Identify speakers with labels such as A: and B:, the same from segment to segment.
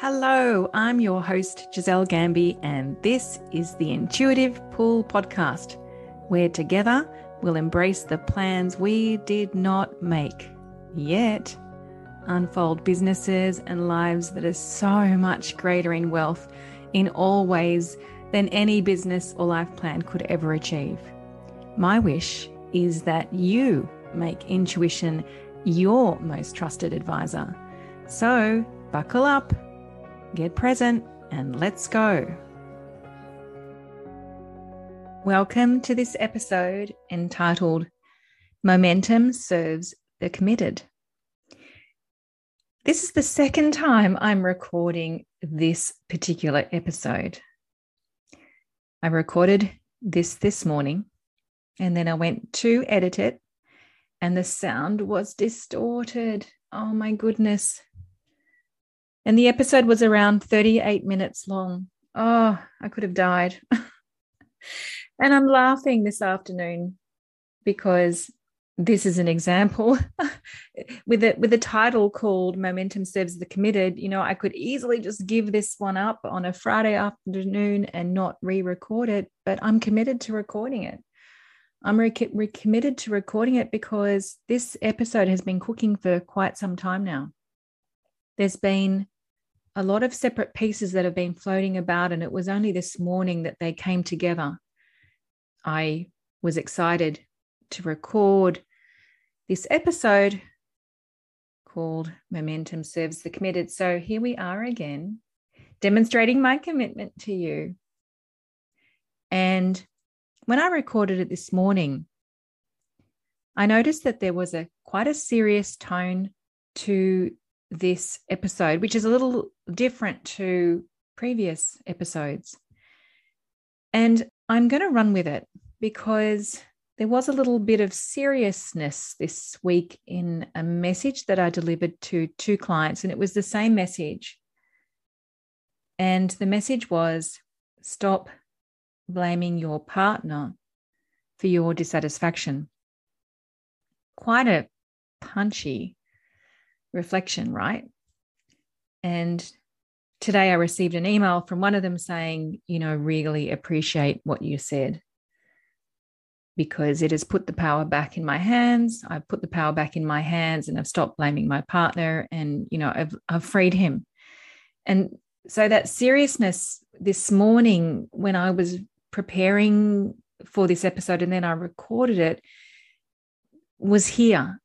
A: Hello, I'm your host, Giselle Gamby, and this is the Intuitive Pull Podcast, where together we'll embrace the plans we did not make yet, unfold businesses and lives that are so much greater in wealth in all ways than any business or life plan could ever achieve. My wish is that you make intuition your most trusted advisor. So, buckle up get present, and let's go. Welcome to this episode entitled Momentum Serves the Committed. This is the second time I'm recording this particular episode. I recorded this this morning and then I went to edit it and the sound was distorted. Oh my goodness. And the episode was around 38 minutes long. Oh, I could have died. and I'm laughing this afternoon because this is an example with it with a title called momentum serves the committed you know i could easily just give this one up on a friday afternoon and not re-record it but i'm committed to recording it i'm re- re- committed to recording it because this episode has been cooking for quite some time now there's been a lot of separate pieces that have been floating about, and it was only this morning that they came together. I was excited to record this episode called Momentum Serves the Committed. So here we are again, demonstrating my commitment to you. And when I recorded it this morning, I noticed that there was a quite a serious tone to this episode, which is a little different to previous episodes. And I'm going to run with it because there was a little bit of seriousness this week in a message that I delivered to two clients, and it was the same message. And the message was stop blaming your partner for your dissatisfaction. Quite a punchy reflection, right? And today I received an email from one of them saying, you know, really appreciate what you said because it has put the power back in my hands. I've put the power back in my hands and I've stopped blaming my partner and, you know, I've, I've freed him. And so that seriousness this morning when I was preparing for this episode and then I recorded it was here.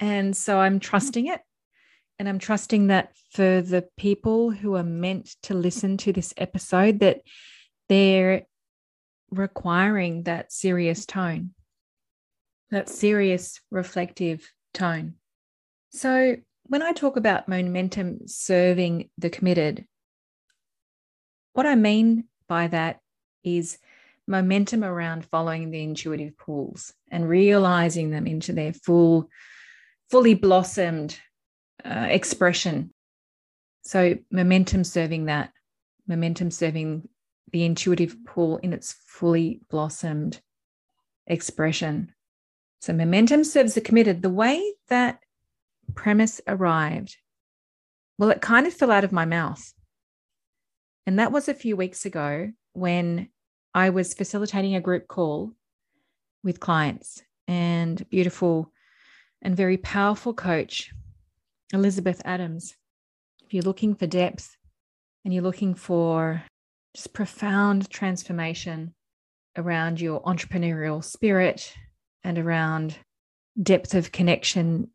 A: And so I'm trusting it. And I'm trusting that for the people who are meant to listen to this episode, that they're requiring that serious tone, that serious reflective tone. So when I talk about momentum serving the committed, what I mean by that is momentum around following the intuitive pulls and realizing them into their full, fully blossomed uh, expression. So, momentum serving that, momentum serving the intuitive pull in its fully blossomed expression. So, momentum serves the committed. The way that premise arrived, well, it kind of fell out of my mouth. And that was a few weeks ago when I was facilitating a group call with clients and beautiful and very powerful coach Elizabeth Adams. If you're looking for depth and you're looking for just profound transformation around your entrepreneurial spirit and around depth of connection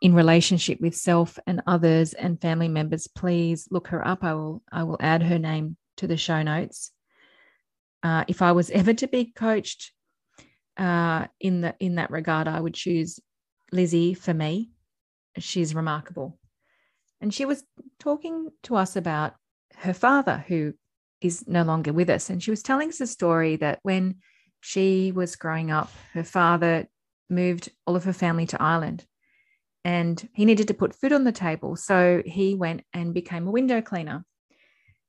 A: in relationship with self and others and family members, please look her up. I will I will add her name to the show notes. Uh, if I was ever to be coached uh, in the in that regard, I would choose Lizzie for me she's remarkable. And she was talking to us about her father, who is no longer with us. And she was telling us a story that when she was growing up, her father moved all of her family to Ireland and he needed to put food on the table. So he went and became a window cleaner.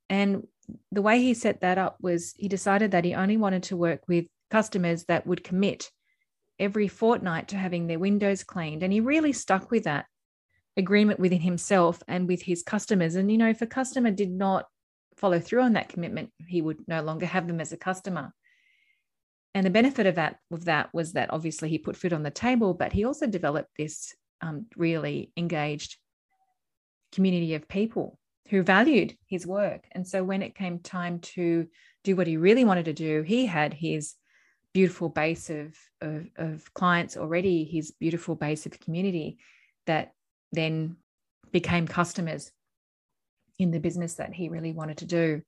A: And the way he set that up was he decided that he only wanted to work with customers that would commit every fortnight to having their windows cleaned. And he really stuck with that agreement within himself and with his customers. And, you know, if a customer did not follow through on that commitment, he would no longer have them as a customer. And the benefit of that of that was that obviously he put food on the table, but he also developed this um, really engaged community of people who valued his work. And so when it came time to do what he really wanted to do, he had his beautiful base of, of, of clients already, his beautiful base of community that then became customers in the business that he really wanted to do.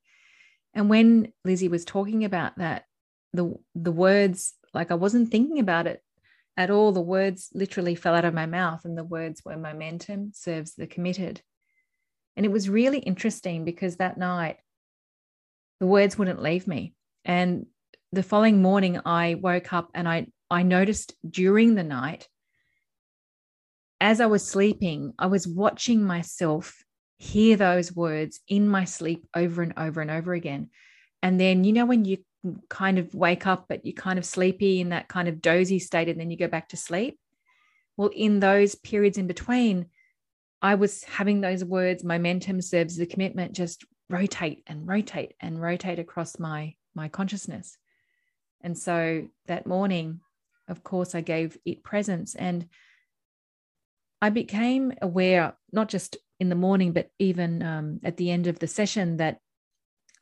A: And when Lizzie was talking about that, the the words, like I wasn't thinking about it at all. The words literally fell out of my mouth, and the words were momentum serves the committed. And it was really interesting because that night the words wouldn't leave me. And the following morning I woke up and I I noticed during the night as I was sleeping, I was watching myself hear those words in my sleep over and over and over again. And then, you know, when you kind of wake up, but you're kind of sleepy in that kind of dozy state, and then you go back to sleep. Well, in those periods in between, I was having those words, momentum serves the commitment, just rotate and rotate and rotate across my my consciousness. And so that morning, of course, I gave it presence and I became aware, not just in the morning, but even um, at the end of the session, that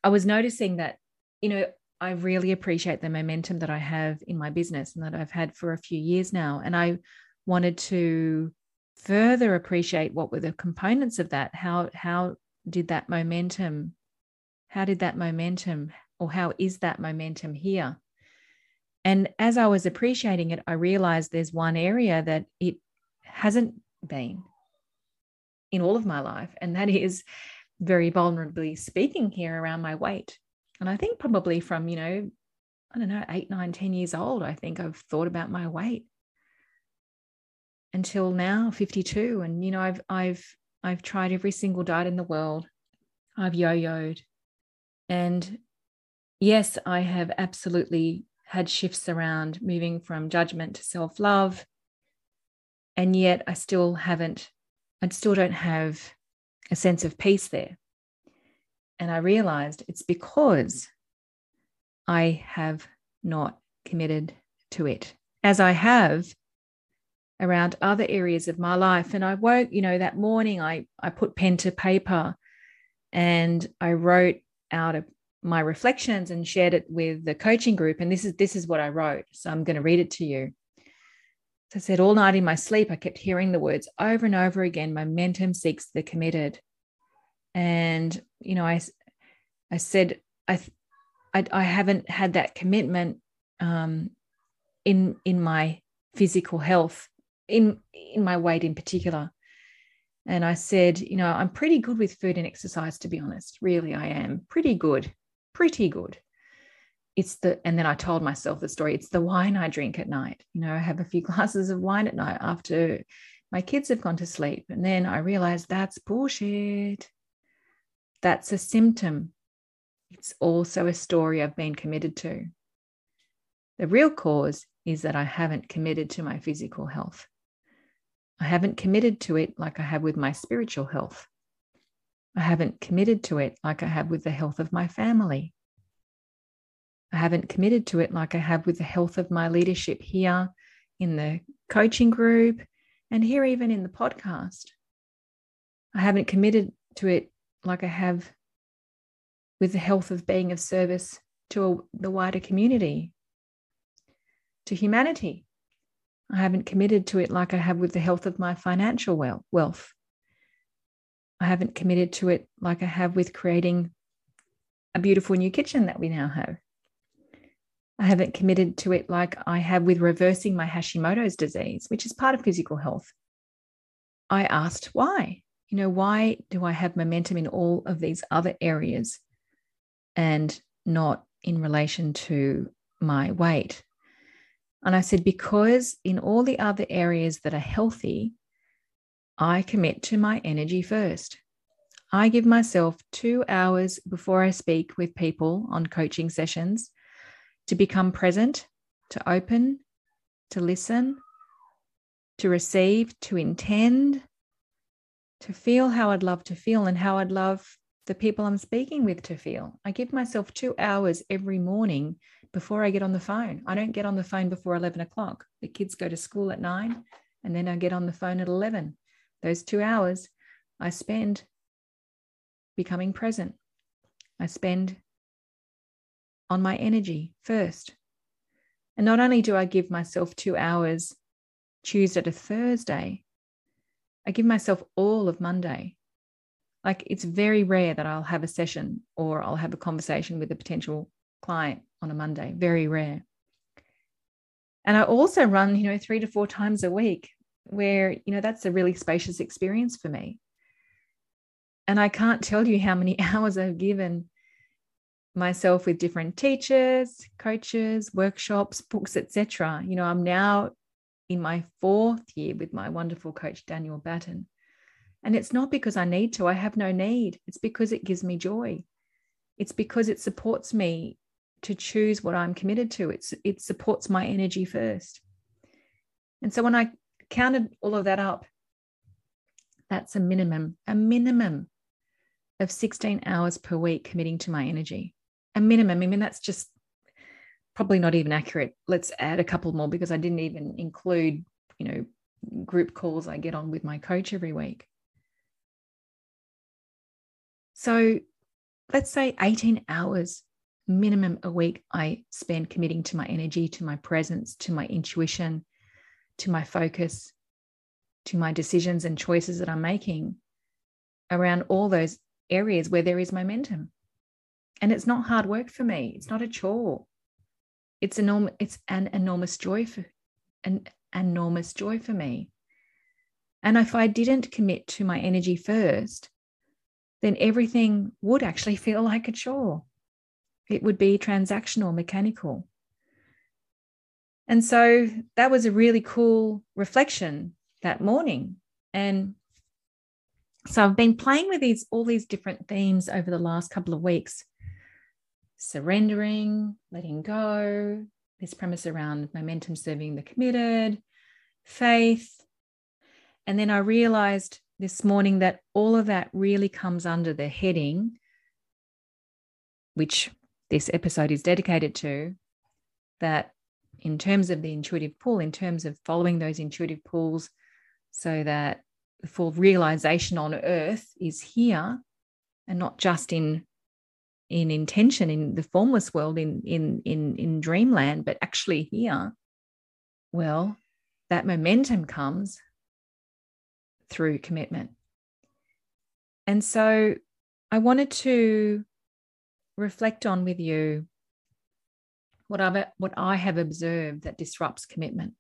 A: I was noticing that, you know, I really appreciate the momentum that I have in my business and that I've had for a few years now. And I wanted to further appreciate what were the components of that. How how did that momentum, how did that momentum, or how is that momentum here? And as I was appreciating it, I realized there's one area that it hasn't been in all of my life, and that is very vulnerably speaking here around my weight. And I think probably from, you know, I don't know, eight, nine, ten years old, I think I've thought about my weight until now, 52. And, you know, I've, I've, I've tried every single diet in the world. I've yo-yoed. And yes, I have absolutely had shifts around moving from judgment to self-love. And yet I still haven't, I still don't have a sense of peace there. And I realized it's because I have not committed to it as I have around other areas of my life. And I woke, you know, that morning I, I put pen to paper and I wrote out a, my reflections and shared it with the coaching group. And this is this is what I wrote. So I'm going to read it to you. So I said, all night in my sleep, I kept hearing the words over and over again momentum seeks the committed. And you know i i said i i, I haven't had that commitment um, in in my physical health in in my weight in particular. And i said you know i'm pretty good with food and exercise to be honest really i am. Pretty good pretty good it's the and then i told myself the story it's the wine i drink at night you know i have a few glasses of wine at night after my kids have gone to sleep and then i realized that's bullshit that's a symptom. It's also a story I've been committed to. The real cause is that I haven't committed to my physical health. I haven't committed to it like I have with my spiritual health. I haven't committed to it like I have with the health of my family. I haven't committed to it like I have with the health of my leadership here in the coaching group and here even in the podcast. I haven't committed to it like I have with the health of being of service to a, the wider community, to humanity. I haven't committed to it like I have with the health of my financial wealth. I haven't committed to it like I have with creating a beautiful new kitchen that we now have. I haven't committed to it like I have with reversing my Hashimoto's disease, which is part of physical health. I asked why you know, why do I have momentum in all of these other areas and not in relation to my weight? And I said, because in all the other areas that are healthy, I commit to my energy first. I give myself two hours before I speak with people on coaching sessions to become present, to open, to listen, to receive, to intend, to feel how I'd love to feel and how I'd love the people I'm speaking with to feel. I give myself two hours every morning before I get on the phone. I don't get on the phone before 11 o'clock. The kids go to school at nine, and then I get on the phone at 11. Those two hours I spend becoming present. I spend on my energy first. And not only do I give myself two hours Tuesday to Thursday, I give myself all of Monday. Like it's very rare that I'll have a session or I'll have a conversation with a potential client on a Monday, very rare. And I also run, you know, three to four times a week where, you know, that's a really spacious experience for me. And I can't tell you how many hours I've given myself with different teachers, coaches, workshops, books, etc. You know, I'm now in my fourth year with my wonderful coach Daniel Batten. And it's not because I need to, I have no need. It's because it gives me joy. It's because it supports me to choose what I'm committed to. It's it supports my energy first. And so when I counted all of that up, that's a minimum, a minimum of 16 hours per week committing to my energy. A minimum. I mean, that's just probably not even accurate. Let's add a couple more because I didn't even include, you know, group calls I get on with my coach every week. So let's say 18 hours minimum a week I spend committing to my energy, to my presence, to my intuition, to my focus, to my decisions and choices that I'm making around all those areas where there is momentum. And it's not hard work for me. It's not a chore. It's enormous, it's an enormous joy for an enormous joy for me. And if I didn't commit to my energy first, then everything would actually feel like a chore. It would be transactional, mechanical. And so that was a really cool reflection that morning. And so I've been playing with these all these different themes over the last couple of weeks. Surrendering, letting go, this premise around momentum serving the committed, faith. And then I realized this morning that all of that really comes under the heading, which this episode is dedicated to, that in terms of the intuitive pull, in terms of following those intuitive pulls, so that the full realization on earth is here and not just in in intention in the formless world in in in in dreamland but actually here well that momentum comes through commitment. And so I wanted to reflect on with you what I've what I have observed that disrupts commitment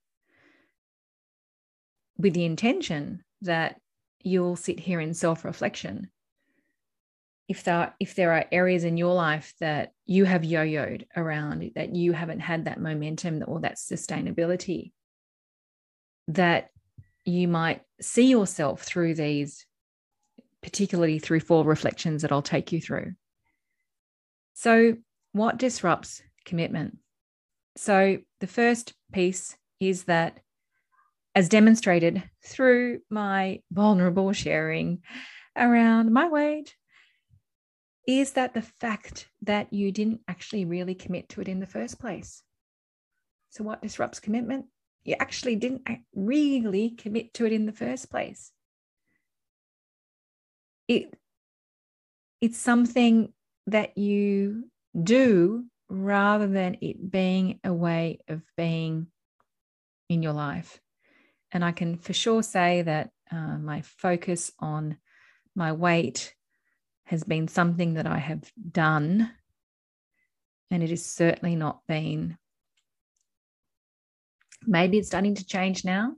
A: with the intention that you'll sit here in self-reflection if there if there are areas in your life that you have yo-yoed around that you haven't had that momentum or that sustainability that you might see yourself through these, particularly through four reflections that I'll take you through. So, what disrupts commitment? So, the first piece is that, as demonstrated through my vulnerable sharing around my weight, is that the fact that you didn't actually really commit to it in the first place. So, what disrupts commitment? you actually didn't really commit to it in the first place. It, it's something that you do rather than it being a way of being in your life. And I can for sure say that uh, my focus on my weight has been something that I have done. And it has certainly not been Maybe it's starting to change now,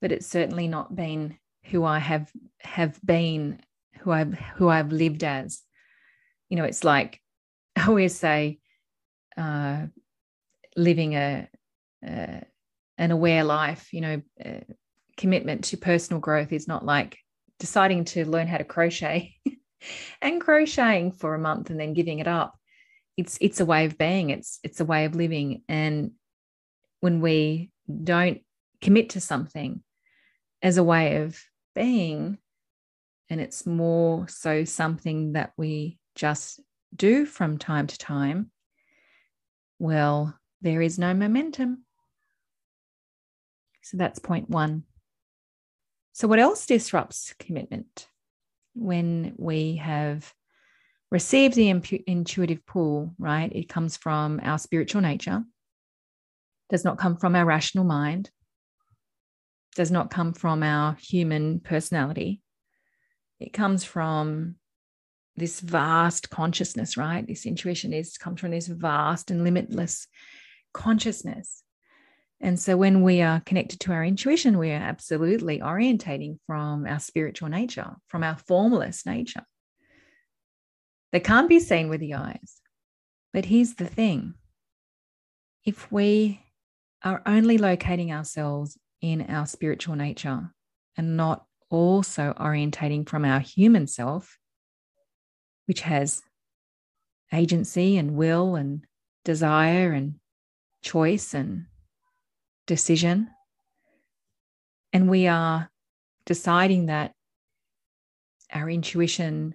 A: but it's certainly not been who I have have been, who I've who I've lived as. You know, it's like I always say, uh, living a, an aware life. You know, uh, commitment to personal growth is not like deciding to learn how to crochet and crocheting for a month and then giving it up. It's it's a way of being. It's it's a way of living, and when we don't commit to something as a way of being, and it's more so something that we just do from time to time, well, there is no momentum. So that's point one. So, what else disrupts commitment? When we have received the intuitive pull, right? It comes from our spiritual nature, does not come from our rational mind, does not come from our human personality. It comes from this vast consciousness, right? This intuition is comes from this vast and limitless consciousness. And so when we are connected to our intuition, we are absolutely orientating from our spiritual nature, from our formless nature. That can't be seen with the eyes. But here's the thing if we are only locating ourselves in our spiritual nature and not also orientating from our human self, which has agency and will and desire and choice and decision. And we are deciding that our intuition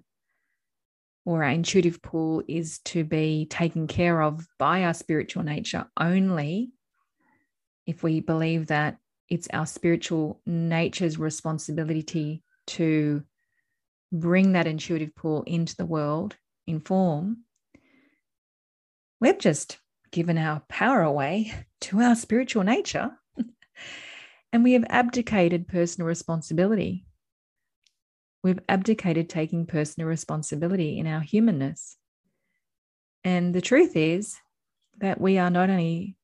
A: or our intuitive pull is to be taken care of by our spiritual nature only if we believe that it's our spiritual nature's responsibility to bring that intuitive pull into the world in form, we've just given our power away to our spiritual nature and we have abdicated personal responsibility. We've abdicated taking personal responsibility in our humanness. And the truth is that we are not only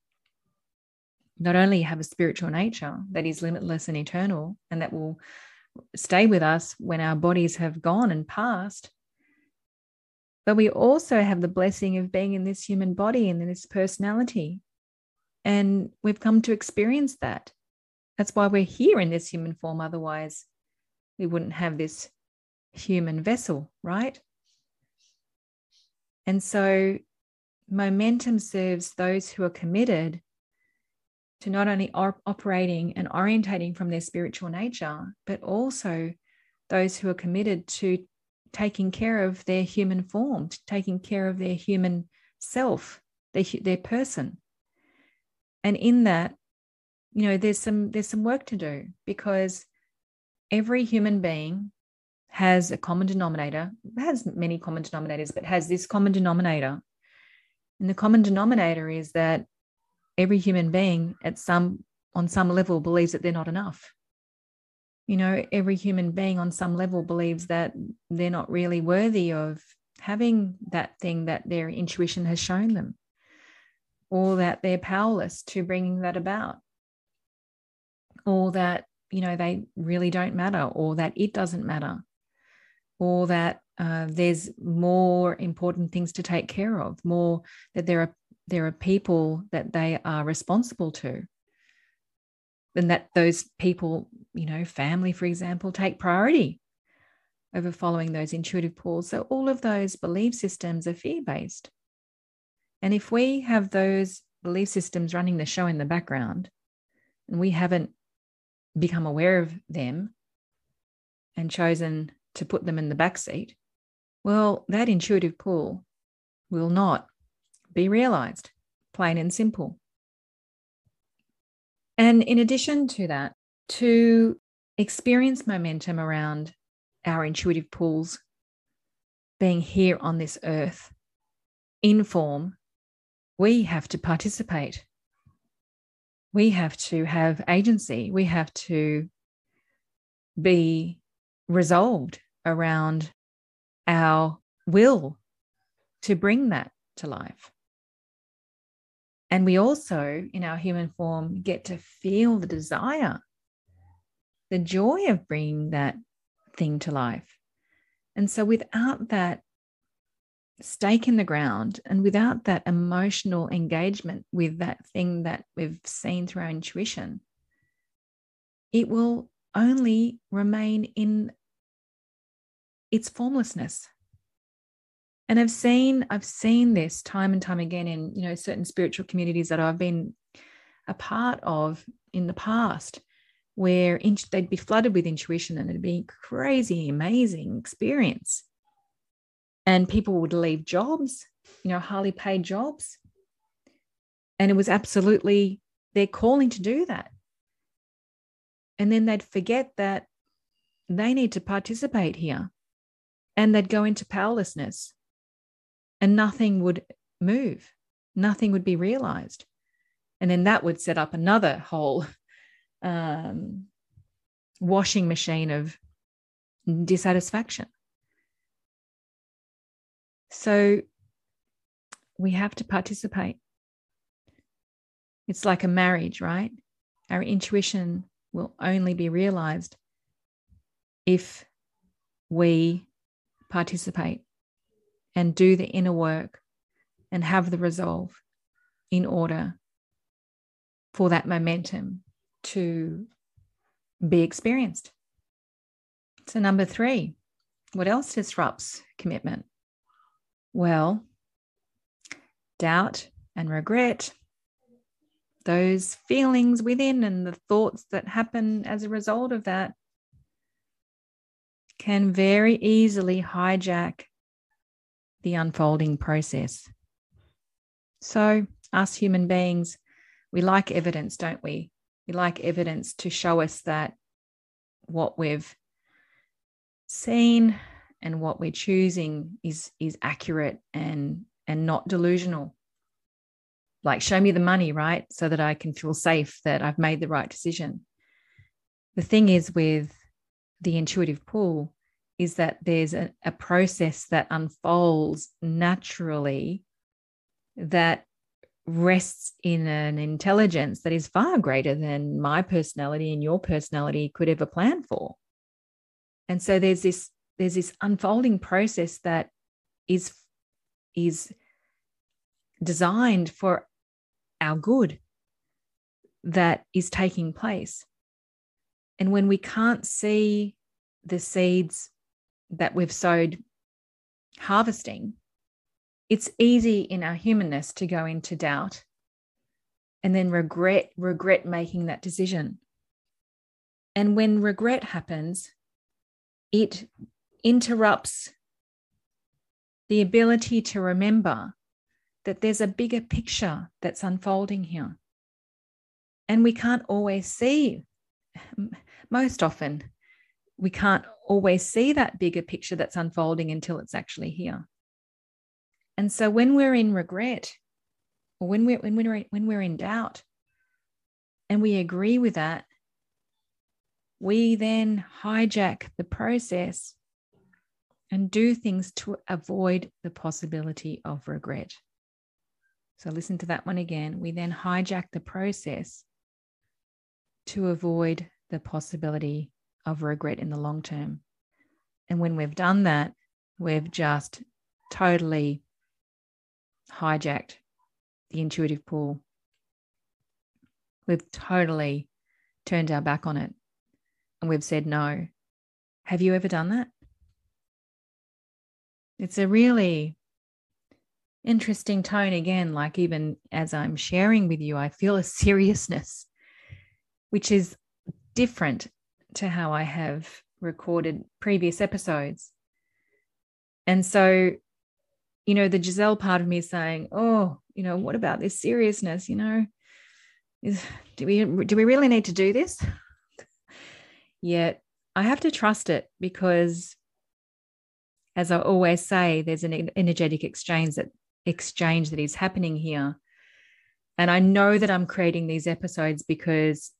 A: not only have a spiritual nature that is limitless and eternal and that will stay with us when our bodies have gone and passed. But we also have the blessing of being in this human body and in this personality. And we've come to experience that. That's why we're here in this human form. Otherwise, we wouldn't have this human vessel, right? And so, momentum serves those who are committed to not only op- operating and orientating from their spiritual nature, but also those who are committed to taking care of their human form, taking care of their human self, their, their person. And in that, you know, there's some there's some work to do because every human being has a common denominator, has many common denominators, but has this common denominator. And the common denominator is that every human being at some on some level believes that they're not enough you know every human being on some level believes that they're not really worthy of having that thing that their intuition has shown them or that they're powerless to bringing that about or that you know they really don't matter or that it doesn't matter or that uh, there's more important things to take care of more that there are there are people that they are responsible to and that those people you know family for example take priority over following those intuitive pulls so all of those belief systems are fear based and if we have those belief systems running the show in the background and we haven't become aware of them and chosen to put them in the back seat well that intuitive pull will not be realized, plain and simple. And in addition to that, to experience momentum around our intuitive pulls being here on this earth in form, we have to participate. We have to have agency. We have to be resolved around our will to bring that to life. And we also, in our human form, get to feel the desire, the joy of bringing that thing to life. And so, without that stake in the ground and without that emotional engagement with that thing that we've seen through our intuition, it will only remain in its formlessness and i've seen i've seen this time and time again in you know certain spiritual communities that i've been a part of in the past where they'd be flooded with intuition and it'd be crazy, amazing experience. And people would leave jobs, you know, highly paid jobs. And it was absolutely their calling to do that. And then they'd forget that they need to participate here and they'd go into powerlessness and nothing would move, nothing would be realized. And then that would set up another whole um, washing machine of dissatisfaction. So we have to participate. It's like a marriage, right? Our intuition will only be realized if we participate and do the inner work and have the resolve in order for that momentum to be experienced. So, number three, what else disrupts commitment? Well, doubt and regret, those feelings within and the thoughts that happen as a result of that can very easily hijack the unfolding process. So, us human beings, we like evidence, don't we? We like evidence to show us that what we've seen and what we're choosing is is accurate and and not delusional like show me the money right so that i can feel safe that i've made the right decision the thing is with the intuitive pull is that there's a, a process that unfolds naturally that rests in an intelligence that is far greater than my personality and your personality could ever plan for. And so there's this there's this unfolding process that is is designed for our good that is taking place. And when we can't see the seeds that we've sowed harvesting it's easy in our humanness to go into doubt and then regret regret making that decision. And when regret happens it interrupts the ability to remember that there's a bigger picture that's unfolding here. And we can't always see most often we can't always see that bigger picture that's unfolding until it's actually here and so when we're in regret, or when we're when we're when we're in doubt, and we agree with that, we then hijack the process and do things to avoid the possibility of regret. So listen to that one again. We then hijack the process to avoid the possibility of regret in the long term. And when we've done that, we've just totally hijacked the intuitive pull. We've totally turned our back on it and we've said no. Have you ever done that? It's a really interesting tone again. Like, even as I'm sharing with you, I feel a seriousness, which is different to how I have recorded previous episodes. And so you know, the Giselle part of me is saying, oh, you know, what about this seriousness? You know, is, do we do we really need to do this? Yet I have to trust it because, as I always say, there's an energetic exchange that exchange that is happening here, and I know that I'm creating these episodes because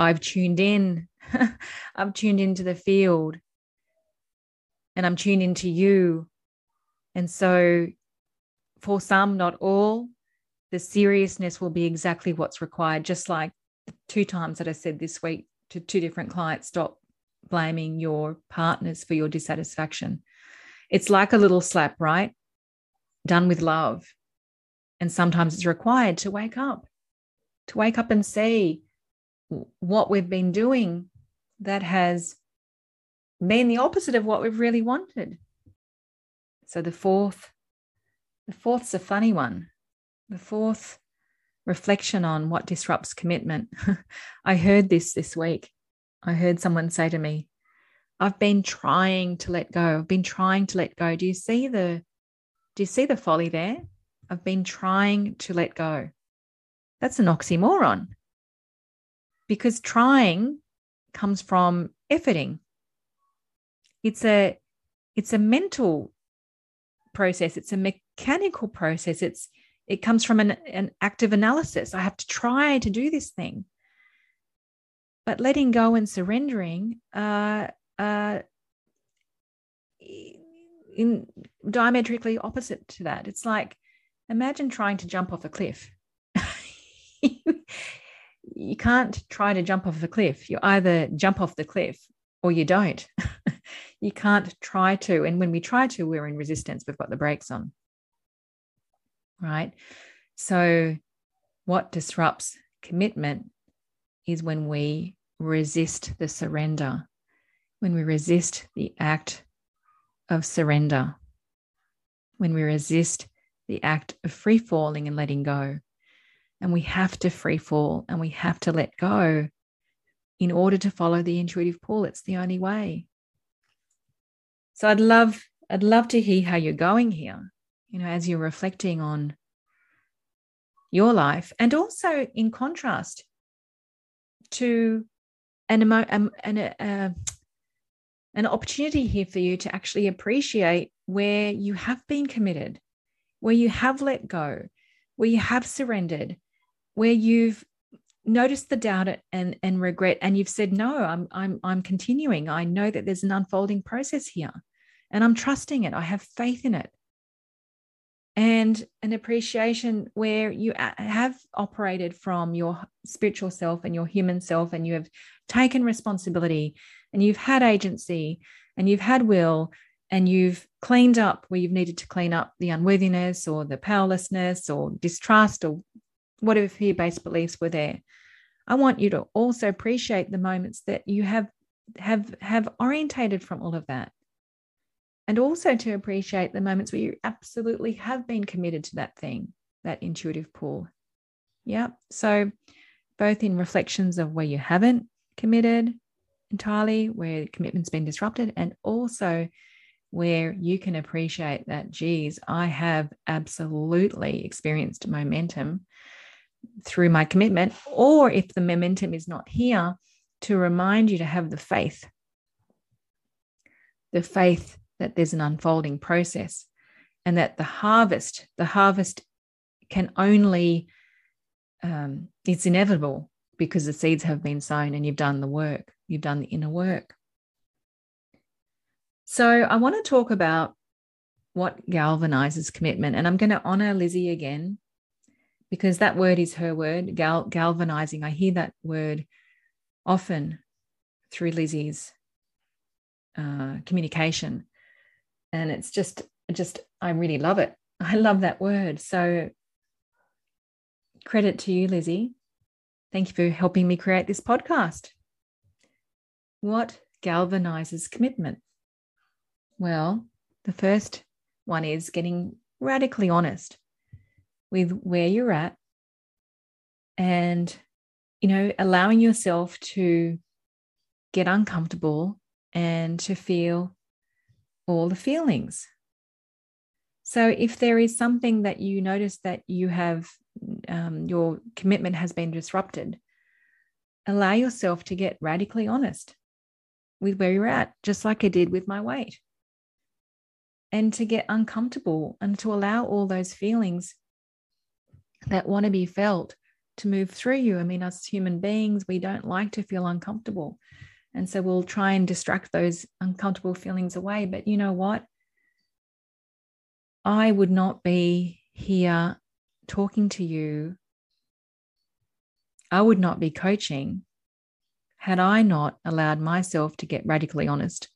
A: I've tuned in. I've tuned into the field, and I'm tuned into you and so, for some, not all, the seriousness will be exactly what's required. Just like two times that I said this week to two different clients stop blaming your partners for your dissatisfaction. It's like a little slap, right? Done with love. And sometimes it's required to wake up, to wake up and see what we've been doing that has been the opposite of what we've really wanted. So the fourth, the fourth's a funny one. The fourth reflection on what disrupts commitment. I heard this this week. I heard someone say to me, I've been trying to let go. I've been trying to let go. Do you see the do you see the folly there? I've been trying to let go. That's an oxymoron. Because trying comes from efforting. It's a it's a mental process. It's a mechanical process. It's it comes from an, an active analysis. I have to try to do this thing. But letting go and surrendering uh, uh, in diametrically opposite to that. It's like imagine trying to jump off a cliff. you can't try to jump off a cliff. You either jump off the cliff or you don't. you can't try to. And when we try to, we're in resistance. We've got the brakes on. Right. So, what disrupts commitment is when we resist the surrender, when we resist the act of surrender, when we resist the act of free falling and letting go. And we have to free fall and we have to let go in order to follow the intuitive pull. It's the only way. So I'd love, I'd love to hear how you're going here, you know, as you're reflecting on your life and also in contrast to an emo- um, an, uh, an opportunity here for you to actually appreciate where you have been committed, where you have let go, where you have surrendered, where you've noticed the doubt and and regret and you've said no i'm i'm i'm continuing. I know that there's an unfolding process here and i'm trusting it. I have faith in it. And an appreciation where you have operated from your spiritual self and your human self and you have taken responsibility and you've had agency and you've had will and you've cleaned up where you've needed to clean up the unworthiness or the powerlessness or distrust or whatever fear based beliefs were there. I want you to also appreciate the moments that you have have have orientated from all of that. And also to appreciate the moments where you absolutely have been committed to that thing, that intuitive pull. Yeah. So both in reflections of where you haven't committed entirely, where commitment's been disrupted, and also where you can appreciate that, geez, I have absolutely experienced momentum through my commitment, or if the momentum is not here, to remind you to have the faith the faith that there's an unfolding process and that the harvest, the harvest can only, um, it's inevitable because the seeds have been sown and you've done the work, you've done the inner work. So I want to talk about what galvanizes commitment. And I'm going to honor Lizzie again because that word is her word, gal- galvanizing. I hear that word often through Lizzie's uh, communication. And it's just, just, I really love it. I love that word. So credit to you, Lizzie. Thank you for helping me create this podcast. What galvanizes commitment? Well, the first one is getting radically honest with where you're at and you know allowing yourself to get uncomfortable and to feel all the feelings. So if there is something that you notice that you have um, your commitment has been disrupted allow yourself to get radically honest with where you're at just like i did with my weight. And to get uncomfortable and to allow all those feelings that want to be felt to move through you. I mean, as human beings, we don't like to feel uncomfortable. And so we'll try and distract those uncomfortable feelings away. But you know what? I would not be here talking to you. I would not be coaching had I not allowed myself to get radically honest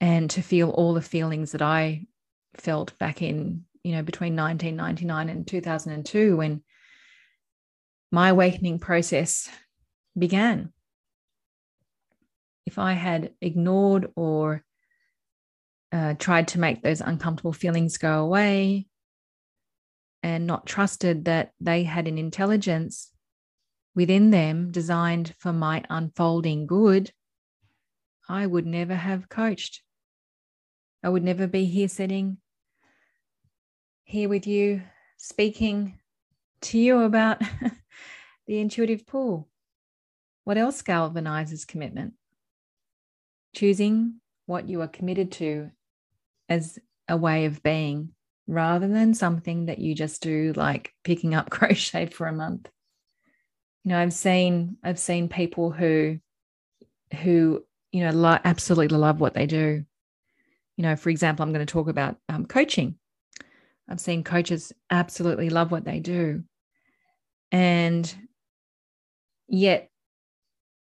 A: and to feel all the feelings that I felt back in you know, between 1999 and 2002 when my awakening process began. If I had ignored or uh, tried to make those uncomfortable feelings go away, and not trusted that they had an intelligence within them designed for my unfolding good, I would never have coached. I would never be here sitting here with you, speaking to you about the intuitive pull. What else galvanizes commitment? Choosing what you are committed to as a way of being rather than something that you just do like picking up crochet for a month you know i've seen i've seen people who who you know lo- absolutely love what they do you know for example i'm going to talk about um, coaching i've seen coaches absolutely love what they do and yet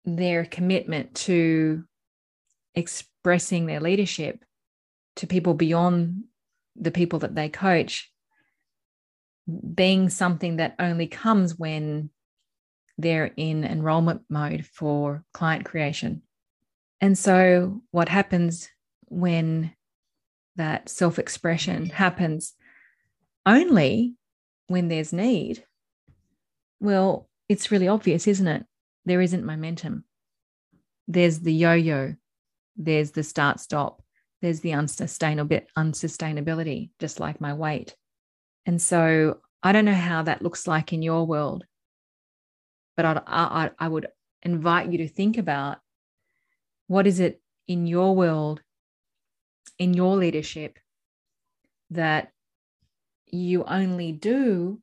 A: their commitment to expressing their leadership to people beyond the people that they coach being something that only comes when they're in enrollment mode for client creation. And so, what happens when that self expression happens only when there's need? Well, it's really obvious, isn't it? There isn't momentum. There's the yo yo, there's the start stop, there's the unsustainable bit unsustainability, just like my weight. And so I don't know how that looks like in your world, but I'd, I, I would invite you to think about what is it in your world, in your leadership, that you only do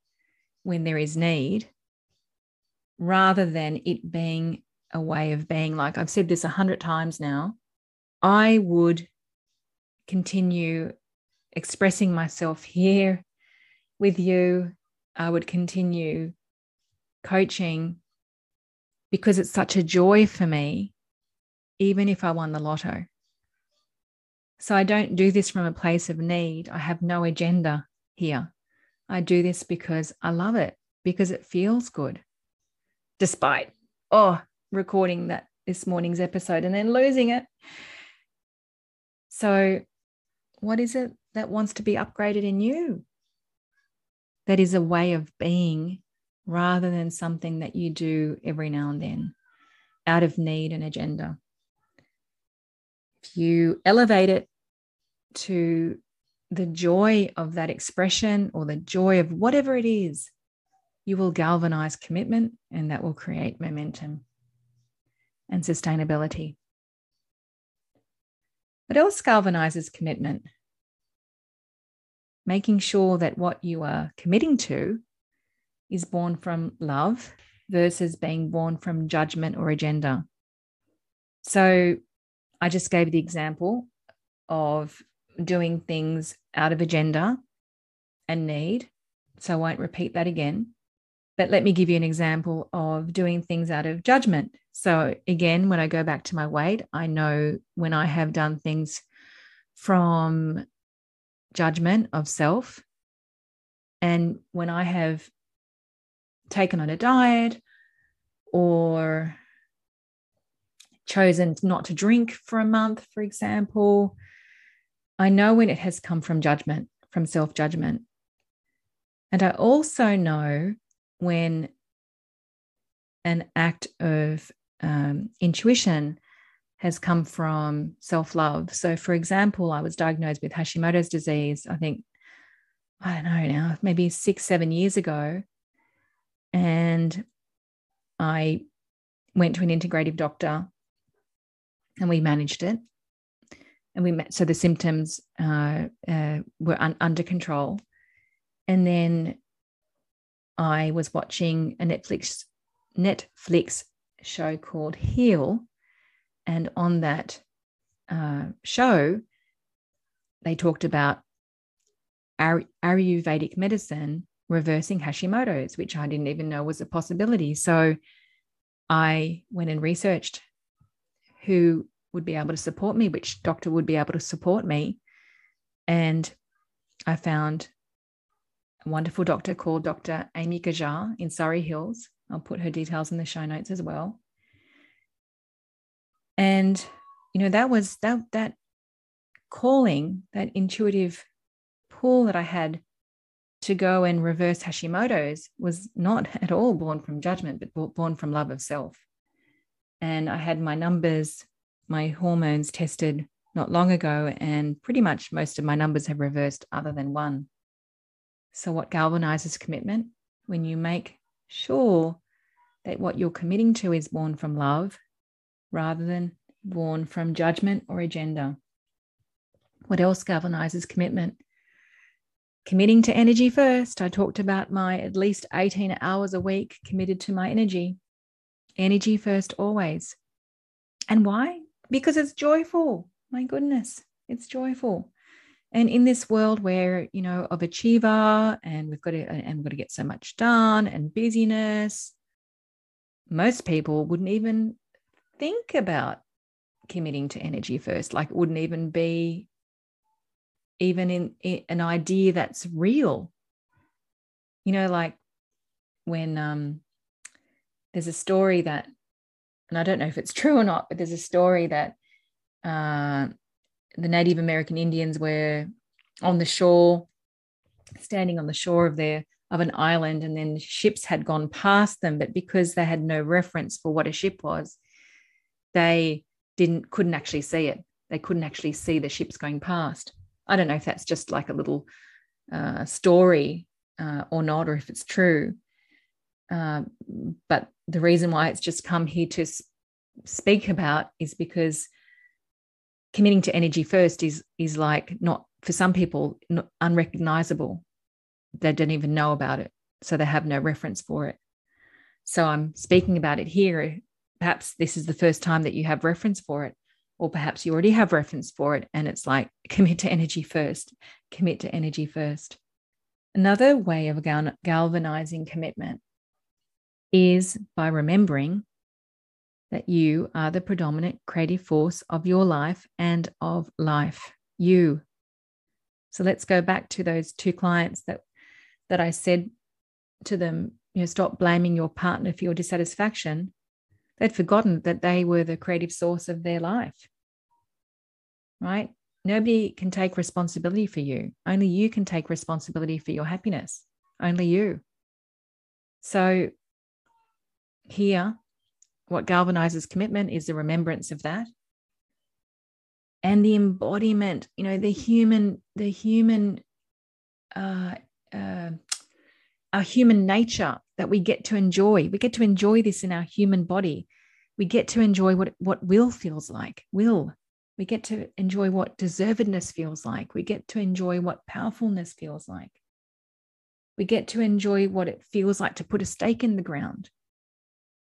A: when there is need, rather than it being a way of being. Like I've said this a hundred times now, I would continue expressing myself here with you. I would continue coaching because it's such a joy for me, even if I won the lotto. So I don't do this from a place of need. I have no agenda here. I do this because I love it, because it feels good, despite, oh, recording that this morning's episode and then losing it. So what is it that wants to be upgraded in you? That is a way of being rather than something that you do every now and then out of need and agenda. If you elevate it to the joy of that expression or the joy of whatever it is, you will galvanize commitment and that will create momentum and sustainability. What else galvanizes commitment? Making sure that what you are committing to is born from love versus being born from judgment or agenda. So I just gave the example of doing things out of agenda and need. So I won't repeat that again. But let me give you an example of doing things out of judgment. So, again, when I go back to my weight, I know when I have done things from judgment of self, and when I have taken on a diet or chosen not to drink for a month, for example, I know when it has come from judgment, from self judgment. And I also know when an act of um, intuition has come from self love. So, for example, I was diagnosed with Hashimoto's disease, I think, I don't know now, maybe six, seven years ago. And I went to an integrative doctor and we managed it. And we met, so the symptoms uh, uh, were un- under control. And then I was watching a Netflix Netflix show called Heal, and on that uh, show, they talked about Ayurvedic medicine reversing Hashimoto's, which I didn't even know was a possibility. So I went and researched who would be able to support me, which doctor would be able to support me. And I found a wonderful doctor called Dr. Amy Gajjar in Surry Hills. I'll put her details in the show notes as well. And you know that was that that calling, that intuitive pull that I had to go and reverse Hashimoto's was not at all born from judgment, but born from love of self. And I had my numbers, my hormones tested not long ago, and pretty much most of my numbers have reversed, other than one. So, what galvanizes commitment? When you make sure that what you're committing to is born from love rather than born from judgment or agenda. What else galvanizes commitment? Committing to energy first. I talked about my at least 18 hours a week committed to my energy. Energy first always. And why? Because it's joyful. My goodness, it's joyful. And in this world where, you know, of achiever and we've got to and we've got to get so much done and busyness, most people wouldn't even think about committing to energy first. Like it wouldn't even be even in, in an idea that's real. You know, like when um, there's a story that, and I don't know if it's true or not, but there's a story that uh, the Native American Indians were on the shore, standing on the shore of their of an island, and then ships had gone past them, but because they had no reference for what a ship was, they didn't couldn't actually see it. They couldn't actually see the ships going past. I don't know if that's just like a little uh, story uh, or not, or if it's true. Uh, but the reason why it's just come here to speak about is because committing to energy first is is like not for some people unrecognizable. They don't even know about it, so they have no reference for it. So I'm speaking about it here. Perhaps this is the first time that you have reference for it or perhaps you already have reference for it and it's like commit to energy first commit to energy first another way of galvanizing commitment is by remembering that you are the predominant creative force of your life and of life you so let's go back to those two clients that that i said to them you know stop blaming your partner for your dissatisfaction They'd forgotten that they were the creative source of their life. Right? Nobody can take responsibility for you. Only you can take responsibility for your happiness. Only you. So, here, what galvanizes commitment is the remembrance of that and the embodiment you know the human the human uh, uh, our human nature that we get to enjoy. We get to enjoy this in our human body. We get to enjoy what, what will feels like. Will. We get to enjoy what deservedness feels like. We get to enjoy what powerfulness feels like. We get to enjoy what it feels like to put a stake in the ground.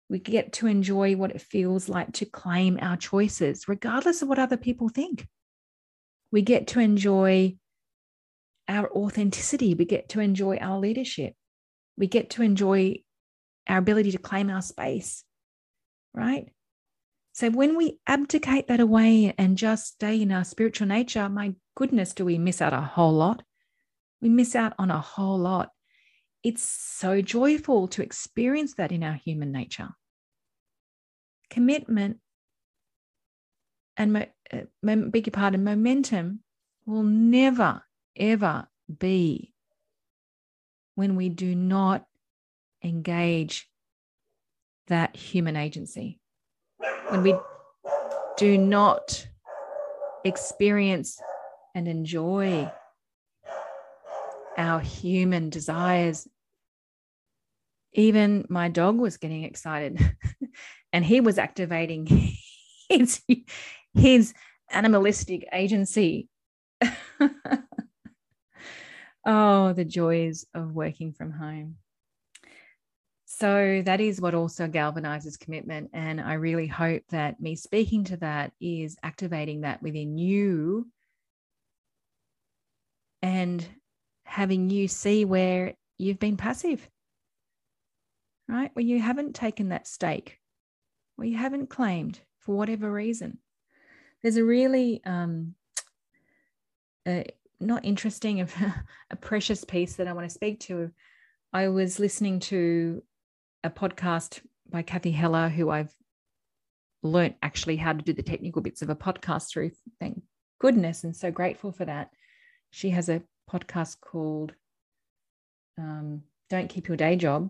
A: We get to enjoy what it feels like to claim our choices, regardless of what other people think. We get to enjoy our authenticity. We get to enjoy our leadership we get to enjoy our ability to claim our space, right? So when we abdicate that away and just stay in our spiritual nature, my goodness, do we miss out a whole lot? We miss out on a whole lot. It's so joyful to experience that in our human nature. Commitment and uh, beg your pardon, momentum will never, ever be when we do not engage that human agency, when we do not experience and enjoy our human desires. Even my dog was getting excited and he was activating his, his animalistic agency. Oh, the joys of working from home. So that is what also galvanizes commitment. And I really hope that me speaking to that is activating that within you and having you see where you've been passive, right? Where you haven't taken that stake, where you haven't claimed for whatever reason. There's a really um, not interesting, a precious piece that I want to speak to. I was listening to a podcast by Cathy Heller, who I've learnt actually how to do the technical bits of a podcast through. Thank goodness, and so grateful for that. She has a podcast called um, Don't Keep Your Day Job.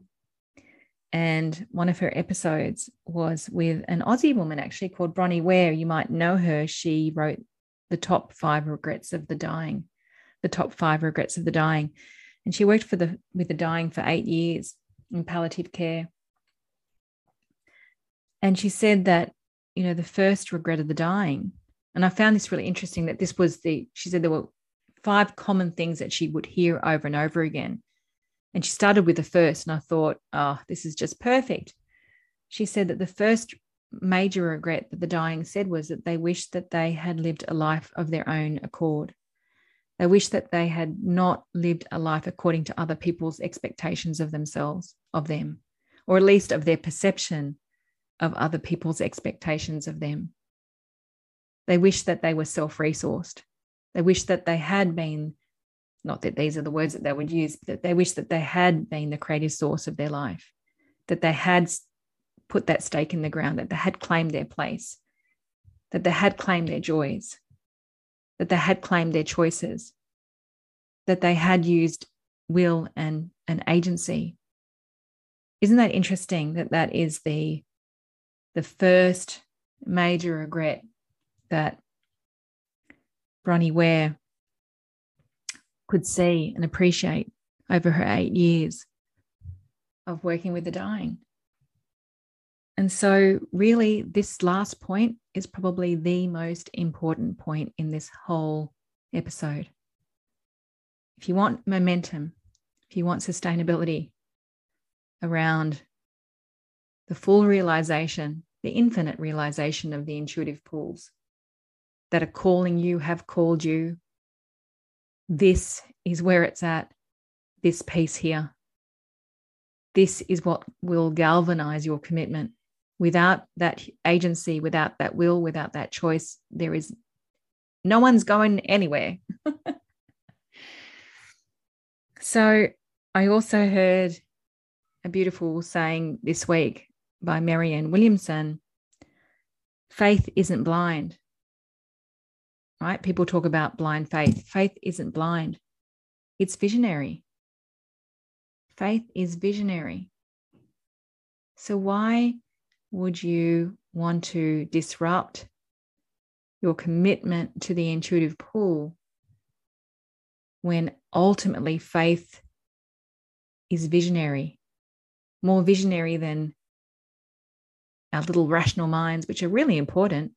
A: And one of her episodes was with an Aussie woman actually called Bronnie Ware. You might know her. She wrote the top five regrets of the dying, the top five regrets of the dying. And she worked for the with the dying for eight years in palliative care. And she said that, you know, the first regret of the dying, and I found this really interesting that this was the, she said there were five common things that she would hear over and over again. And she started with the first, and I thought, oh, this is just perfect. She said that the first major regret that the dying said was that they wished that they had lived a life of their own accord. They wished that they had not lived a life according to other people's expectations of themselves, of them, or at least of their perception of other people's expectations of them. They wished that they were self resourced. They wished that they had been, not that these are the words that they would use, but they wish that they had been the creative source of their life, that they had put that stake in the ground, that they had claimed their place, that they had claimed their joys, that they had claimed their choices, that they had used will and, and agency. Isn't that interesting that that is the, the first major regret that Bronnie Ware could see and appreciate over her eight years of working with the dying? And so, really, this last point is probably the most important point in this whole episode. If you want momentum, if you want sustainability around the full realization, the infinite realization of the intuitive pulls that are calling you, have called you, this is where it's at, this piece here. This is what will galvanize your commitment without that agency, without that will, without that choice, there is no one's going anywhere. so I also heard a beautiful saying this week by Marianne Williamson faith isn't blind. Right? People talk about blind faith. Faith isn't blind, it's visionary. Faith is visionary. So, why would you want to disrupt your commitment to the intuitive pull when ultimately faith is visionary, more visionary than our little rational minds, which are really important,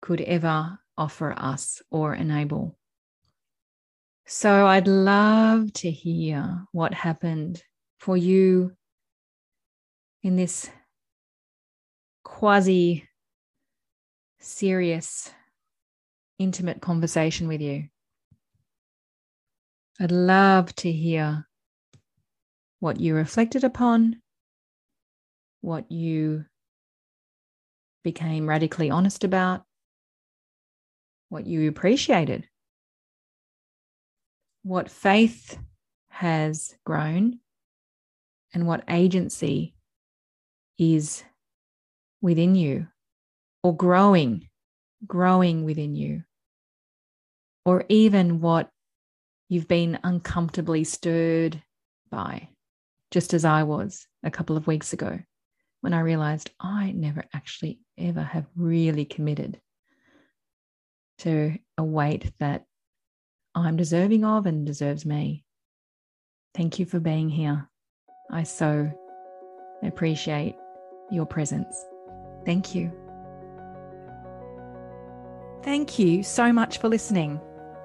A: could ever offer us or enable. So I'd love to hear what happened for you in this quasi serious, intimate conversation with you. I'd love to hear what you reflected upon, what you became radically honest about, what you appreciated, what faith has grown, and what agency is within you or growing, growing within you, or even what you've been uncomfortably stirred by, just as I was a couple of weeks ago when I realized I never actually ever have really committed to a weight that I'm deserving of and deserves me. Thank you for being here. I so appreciate your presence. Thank you. Thank you so much for listening.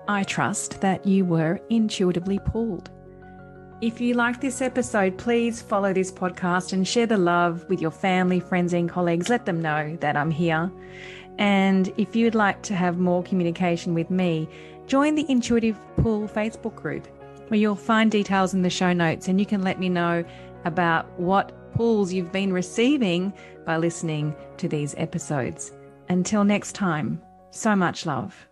A: I trust that you were intuitively pulled. If you liked this episode, please follow this podcast and share the love with your family, friends, and colleagues. Let them know that I'm here. And if you'd like to have more communication with me, join the Intuitive Pull Facebook group where you'll find details in the show notes and you can let me know about what pulls you've been receiving by listening to these episodes. Until next time, so much love.